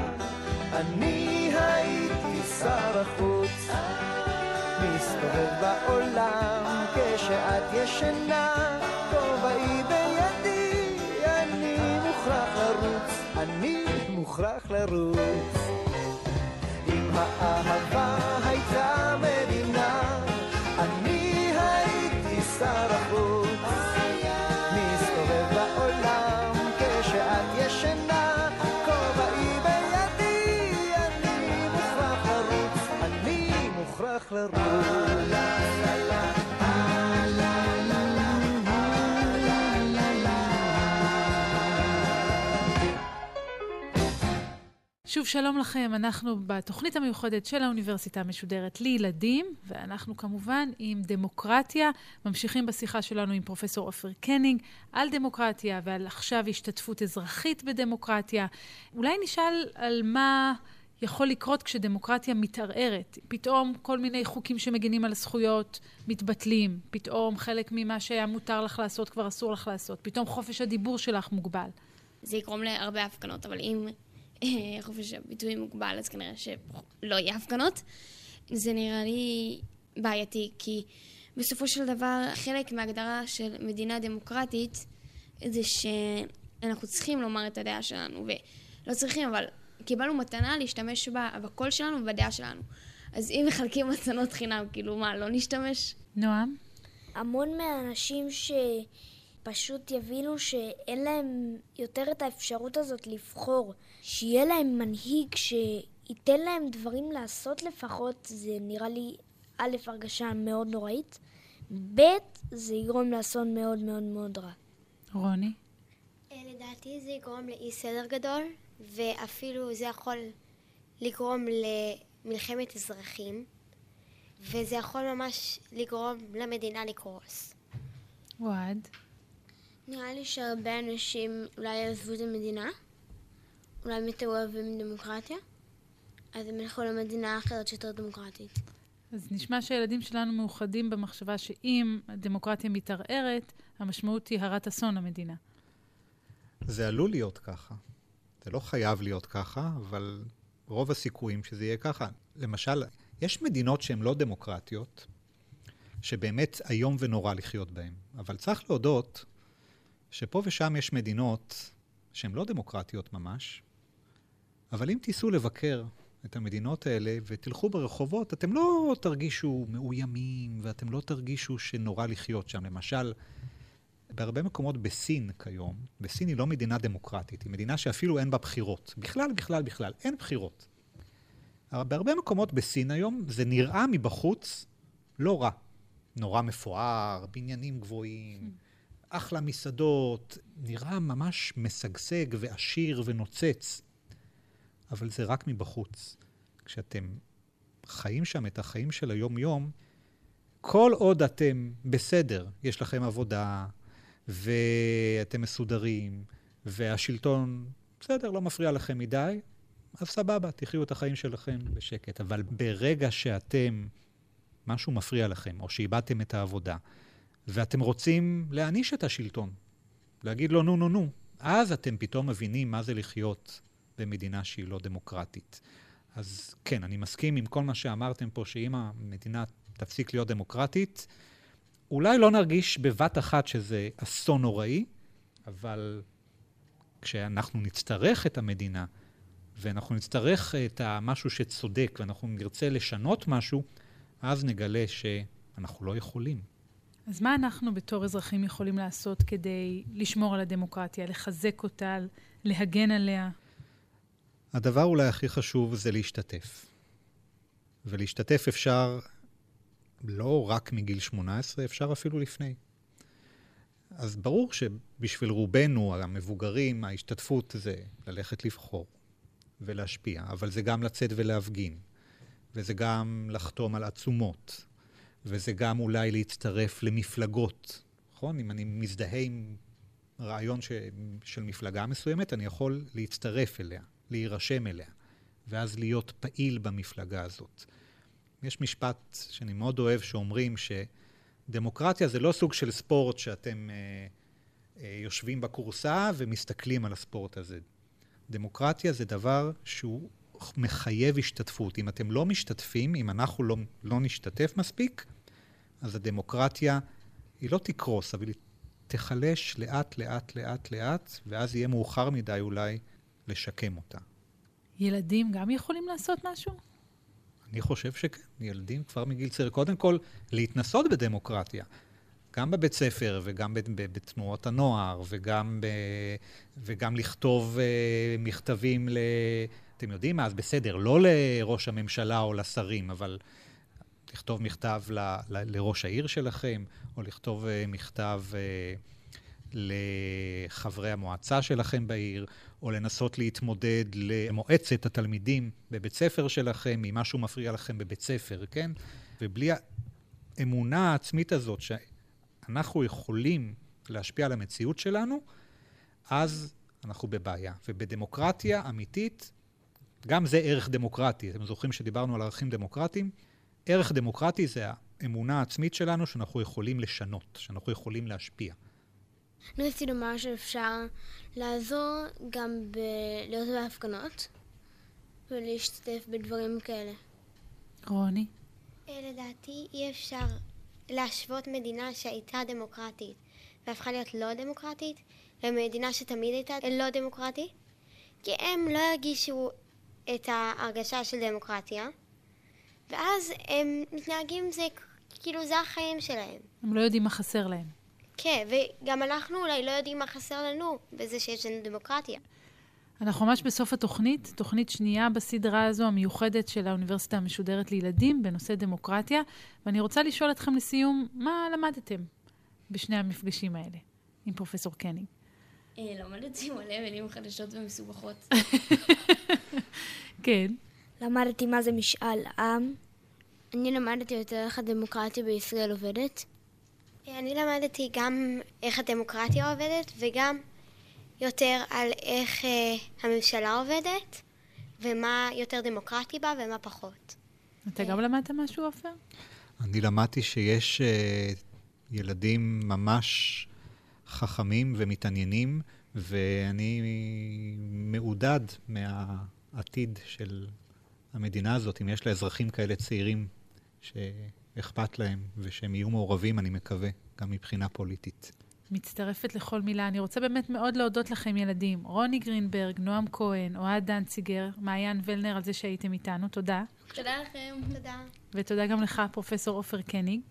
J: אני הייתי שר החוץ. מסתובב בעולם כשאת ישנה, כובעי בידי, אני מוכרח לרוץ, אני מוכרח לרוץ. אם האהבה הייתה מדינה,
B: שוב שלום לכם, אנחנו בתוכנית המיוחדת של האוניברסיטה המשודרת לילדים, ואנחנו כמובן עם דמוקרטיה, ממשיכים בשיחה שלנו עם פרופסור עופר קנינג על דמוקרטיה ועל עכשיו השתתפות אזרחית בדמוקרטיה. אולי נשאל על מה יכול לקרות כשדמוקרטיה מתערערת. פתאום כל מיני חוקים שמגינים על הזכויות מתבטלים, פתאום חלק ממה שהיה מותר לך לעשות כבר אסור לך לעשות, פתאום חופש הדיבור שלך מוגבל.
F: זה יגרום להרבה הפגנות, אבל אם חופש הביטוי מוגבל, אז כנראה שלא יהיה הפגנות. זה נראה לי בעייתי, כי בסופו של דבר, חלק מההגדרה של מדינה דמוקרטית זה שאנחנו צריכים לומר את הדעה שלנו, ולא צריכים, אבל קיבלנו מתנה להשתמש בה, בקול שלנו ובדעה שלנו. אז אם מחלקים מתנות חינם, כאילו מה, לא נשתמש?
B: נועם?
D: המון מהאנשים שפשוט יבינו שאין להם יותר את האפשרות הזאת לבחור, שיהיה להם מנהיג שייתן להם דברים לעשות לפחות, זה נראה לי א', הרגשה מאוד נוראית, ב', זה יגרום לאסון מאוד מאוד מאוד רע.
B: רוני?
C: אה, לדעתי זה יגרום לאי סדר גדול, ואפילו זה יכול לגרום למלחמת אזרחים, וזה יכול ממש לגרום למדינה לקרוס.
B: אוהד?
G: נראה לי שהרבה אנשים אולי יעזבו את המדינה, אולי הם יותר אוהבים דמוקרטיה, אז הם ילכו למדינה אחרת שיותר דמוקרטית.
B: אז נשמע שהילדים שלנו מאוחדים במחשבה שאם הדמוקרטיה מתערערת, המשמעות היא הרת אסון למדינה.
E: זה עלול להיות ככה. זה לא חייב להיות ככה, אבל רוב הסיכויים שזה יהיה ככה. למשל, יש מדינות שהן לא דמוקרטיות, שבאמת איום ונורא לחיות בהן. אבל צריך להודות שפה ושם יש מדינות שהן לא דמוקרטיות ממש, אבל אם תיסעו לבקר את המדינות האלה ותלכו ברחובות, אתם לא תרגישו מאוימים ואתם לא תרגישו שנורא לחיות שם. למשל, בהרבה מקומות בסין כיום, וסין היא לא מדינה דמוקרטית, היא מדינה שאפילו אין בה בחירות. בכלל, בכלל, בכלל, אין בחירות. אבל בהרבה מקומות בסין היום זה נראה מבחוץ לא רע. נורא מפואר, בניינים גבוהים, אחלה מסעדות, נראה ממש משגשג ועשיר ונוצץ. אבל זה רק מבחוץ. כשאתם חיים שם את החיים של היום-יום, כל עוד אתם בסדר, יש לכם עבודה, ואתם מסודרים, והשלטון, בסדר, לא מפריע לכם מדי, אז סבבה, תחיו את החיים שלכם בשקט. אבל ברגע שאתם, משהו מפריע לכם, או שאיבדתם את העבודה, ואתם רוצים להעניש את השלטון, להגיד לו נו נו נו, אז אתם פתאום מבינים מה זה לחיות במדינה שהיא לא דמוקרטית. אז כן, אני מסכים עם כל מה שאמרתם פה, שאם המדינה תפסיק להיות דמוקרטית, אולי לא נרגיש בבת אחת שזה אסון נוראי, אבל כשאנחנו נצטרך את המדינה, ואנחנו נצטרך את המשהו שצודק, ואנחנו נרצה לשנות משהו, אז נגלה שאנחנו לא יכולים.
B: אז מה אנחנו בתור אזרחים יכולים לעשות כדי לשמור על הדמוקרטיה, לחזק אותה, להגן עליה?
E: הדבר אולי הכי חשוב זה להשתתף. ולהשתתף אפשר לא רק מגיל 18, אפשר אפילו לפני. אז ברור שבשביל רובנו, המבוגרים, ההשתתפות זה ללכת לבחור ולהשפיע, אבל זה גם לצאת ולהפגין, וזה גם לחתום על עצומות, וזה גם אולי להצטרף למפלגות, נכון? אם אני מזדהה עם רעיון ש... של מפלגה מסוימת, אני יכול להצטרף אליה, להירשם אליה, ואז להיות פעיל במפלגה הזאת. יש משפט שאני מאוד אוהב שאומרים שדמוקרטיה זה לא סוג של ספורט שאתם אה, אה, יושבים בכורסה ומסתכלים על הספורט הזה. דמוקרטיה זה דבר שהוא מחייב השתתפות. אם אתם לא משתתפים, אם אנחנו לא, לא נשתתף מספיק, אז הדמוקרטיה היא לא תקרוס, אבל היא תיחלש לאט, לאט, לאט, לאט, ואז יהיה מאוחר מדי אולי לשקם אותה.
B: ילדים גם יכולים לעשות משהו?
E: אני חושב שכן, ילדים כבר מגיל צעיר, קודם כל, להתנסות בדמוקרטיה. גם בבית ספר וגם בתנועות הנוער, וגם, ב, וגם לכתוב uh, מכתבים ל... אתם יודעים מה, אז בסדר, לא לראש הממשלה או לשרים, אבל לכתוב מכתב ל, ל, לראש העיר שלכם, או לכתוב uh, מכתב uh, לחברי המועצה שלכם בעיר, או לנסות להתמודד למועצת התלמידים בבית ספר שלכם, אם משהו מפריע לכם בבית ספר, כן? ובלי האמונה העצמית הזאת שאנחנו יכולים להשפיע על המציאות שלנו, אז אנחנו בבעיה. ובדמוקרטיה אמיתית, גם זה ערך דמוקרטי. אתם זוכרים שדיברנו על ערכים דמוקרטיים? ערך דמוקרטי זה האמונה העצמית שלנו שאנחנו יכולים לשנות, שאנחנו יכולים להשפיע.
G: אני רציתי לומר שאפשר לעזור גם בלהיות בהפגנות ולהשתתף בדברים כאלה.
B: רוני?
C: אה, לדעתי אי אפשר להשוות מדינה שהייתה דמוקרטית והפכה להיות לא דמוקרטית למדינה שתמיד הייתה לא דמוקרטית כי הם לא הרגישו את ההרגשה של דמוקרטיה ואז הם מתנהגים זה כאילו זה החיים שלהם.
B: הם לא יודעים מה חסר להם.
C: כן, וגם אנחנו אולי לא יודעים מה חסר לנו בזה שיש לנו דמוקרטיה.
B: אנחנו ממש בסוף התוכנית, תוכנית שנייה בסדרה הזו המיוחדת של האוניברסיטה המשודרת לילדים בנושא דמוקרטיה, ואני רוצה לשאול אתכם לסיום, מה למדתם בשני המפגשים האלה עם פרופסור קניג?
F: אה, למדתי מלא מילים חדשות ומסובכות.
B: כן.
D: למדתי מה זה משאל עם.
G: אני למדתי יותר איך הדמוקרטיה בישראל עובדת.
C: אני למדתי גם איך הדמוקרטיה עובדת וגם יותר על איך אה, הממשלה עובדת ומה יותר דמוקרטי בה ומה פחות.
B: אתה גם למדת משהו, עופר?
E: אני למדתי שיש uh, ילדים ממש חכמים ומתעניינים, ואני מעודד מהעתיד של המדינה הזאת, אם יש לה אזרחים כאלה צעירים שאכפת להם ושהם יהיו מעורבים, אני מקווה, גם מבחינה פוליטית.
B: מצטרפת לכל מילה. אני רוצה באמת מאוד להודות לכם, ילדים. רוני גרינברג, נועם כהן, אוהד דנציגר, מעיין ולנר, על זה שהייתם איתנו. תודה.
F: תודה לכם.
C: תודה.
B: ותודה גם לך, פרופסור עופר קניג.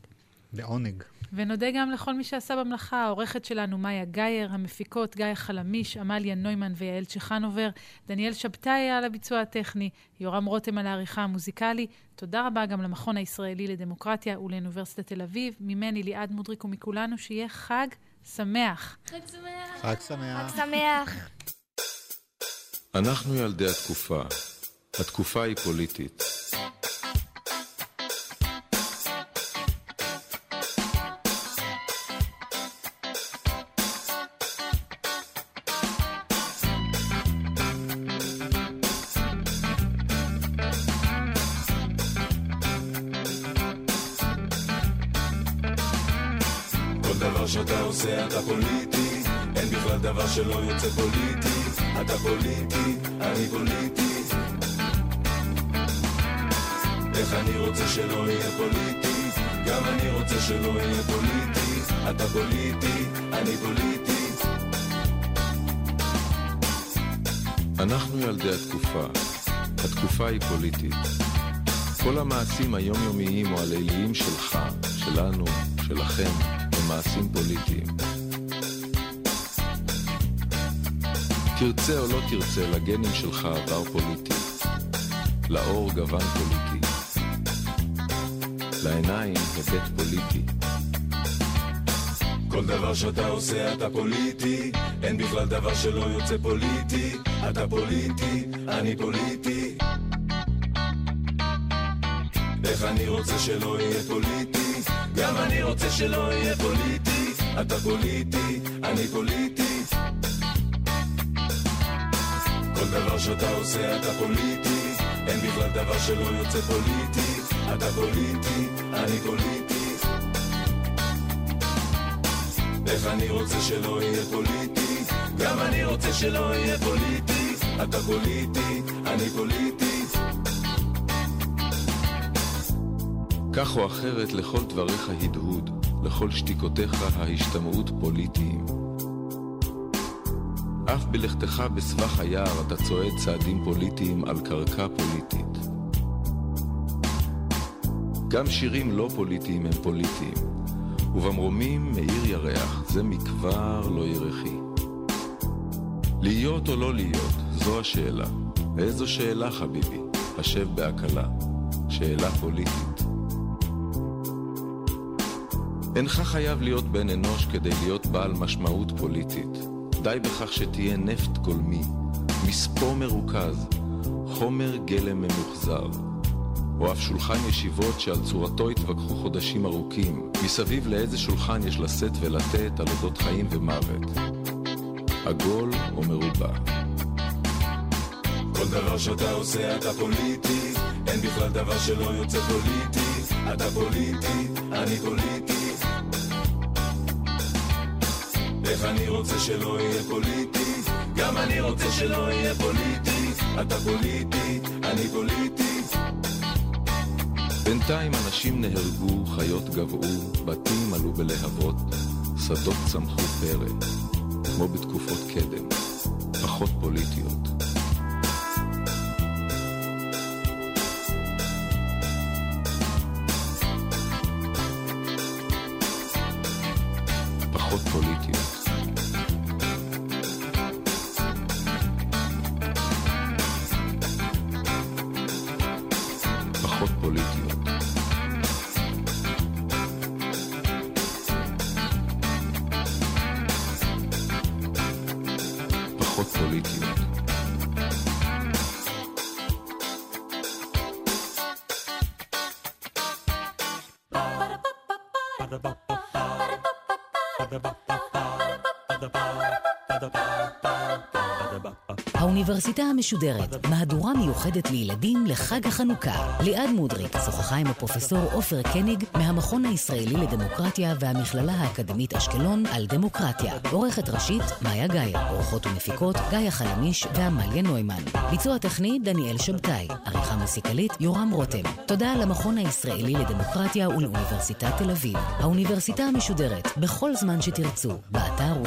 E: לעונג.
B: ונודה גם לכל מי שעשה במלאכה, העורכת שלנו מאיה גאייר, המפיקות גיא חלמיש, עמליה נוימן ויעל צ'חנובר, דניאל שבתאי על הביצוע הטכני, יורם רותם על העריכה המוזיקלי. תודה רבה גם למכון הישראלי לדמוקרטיה ולאוניברסיטת תל אביב. ממני ליעד מודריק ומכולנו, שיהיה חג שמח.
F: חג שמח.
E: חג שמח.
D: חג שמח.
K: אנחנו ילדי התקופה. התקופה היא פוליטית.
L: דבר שאתה עושה אתה פוליטי, אין בכלל דבר שלא יוצא פוליטי, אתה פוליטי, אני פוליטי. איך אני רוצה שלא יהיה פוליטי, גם אני רוצה שלא יהיה פוליטי, אתה פוליטי, אני פוליטי.
K: אנחנו ילדי התקופה. התקופה היא פוליטית. כל המעשים היומיומיים או הליליים שלך, שלנו, שלכם, מעשים פוליטיים. תרצה או לא תרצה, לגנים שלך עבר פוליטי. לאור גוון פוליטי. לעיניים היבט פוליטי.
L: כל דבר שאתה עושה אתה פוליטי, אין בכלל דבר שלא יוצא פוליטי, אתה פוליטי, אני פוליטי. איך אני רוצה שלא יהיה פוליטי, גם אני רוצה שלא יהיה פוליטי, אתה פוליטי, אני פוליטי. כל דבר שאתה עושה אתה פוליטי, אין בכלל דבר שלא יוצא פוליטי, אתה פוליטי, אני פוליטי. איך אני רוצה שלא יהיה פוליטי, גם אני רוצה שלא יהיה פוליטי, אתה פוליטי, אני פוליטי.
K: כך או אחרת לכל דבריך הדהוד, לכל שתיקותיך ההשתמעות פוליטיים. אף בלכתך בסבך היער אתה צועד צעדים פוליטיים על קרקע פוליטית. גם שירים לא פוליטיים הם פוליטיים, ובמרומים מאיר ירח, זה מכבר לא ירחי. להיות או לא להיות, זו השאלה. איזו שאלה חביבי? השב בהקלה. שאלה פוליטית. אינך חייב להיות בן אנוש כדי להיות בעל משמעות פוליטית. די בכך שתהיה נפט גולמי, מספוא מרוכז, חומר גלם ממוחזר, או אף שולחן ישיבות שעל צורתו התווכחו חודשים ארוכים, מסביב לאיזה שולחן יש לשאת ולתת על אודות חיים ומוות. עגול או מרובע.
L: כל דבר שאתה עושה אתה פוליטי, אין בכלל דבר שלא יוצא פוליטי, אתה פוליטי, אני פוליטי. איך אני רוצה שלא יהיה פוליטי, גם אני רוצה שלא יהיה פוליטי, אתה פוליטי, אני פוליטי.
K: בינתיים אנשים נהרגו, חיות גבעו, בתים עלו בלהבות, שדות צמחו פרא, כמו בתקופות קדם, פחות פוליטיות.
A: האוניברסיטה המשודרת, מהדורה מיוחדת לילדים לחג החנוכה. ליעד מודריק שוחחה עם הפרופסור עופר קניג מהמכון הישראלי לדמוקרטיה והמכללה האקדמית אשקלון על דמוקרטיה. עורכת ראשית, מאיה גאייר. עורכות ומפיקות, גיא חלמיש ועמליה נוימן. ביצוע טכני, דניאל שבתאי. עריכה מוסיקלית, יורם רותם. תודה למכון הישראלי לדמוקרטיה ולאוניברסיטת תל אביב. האוניברסיטה המשודרת, בכל זמן שתרצו, באתר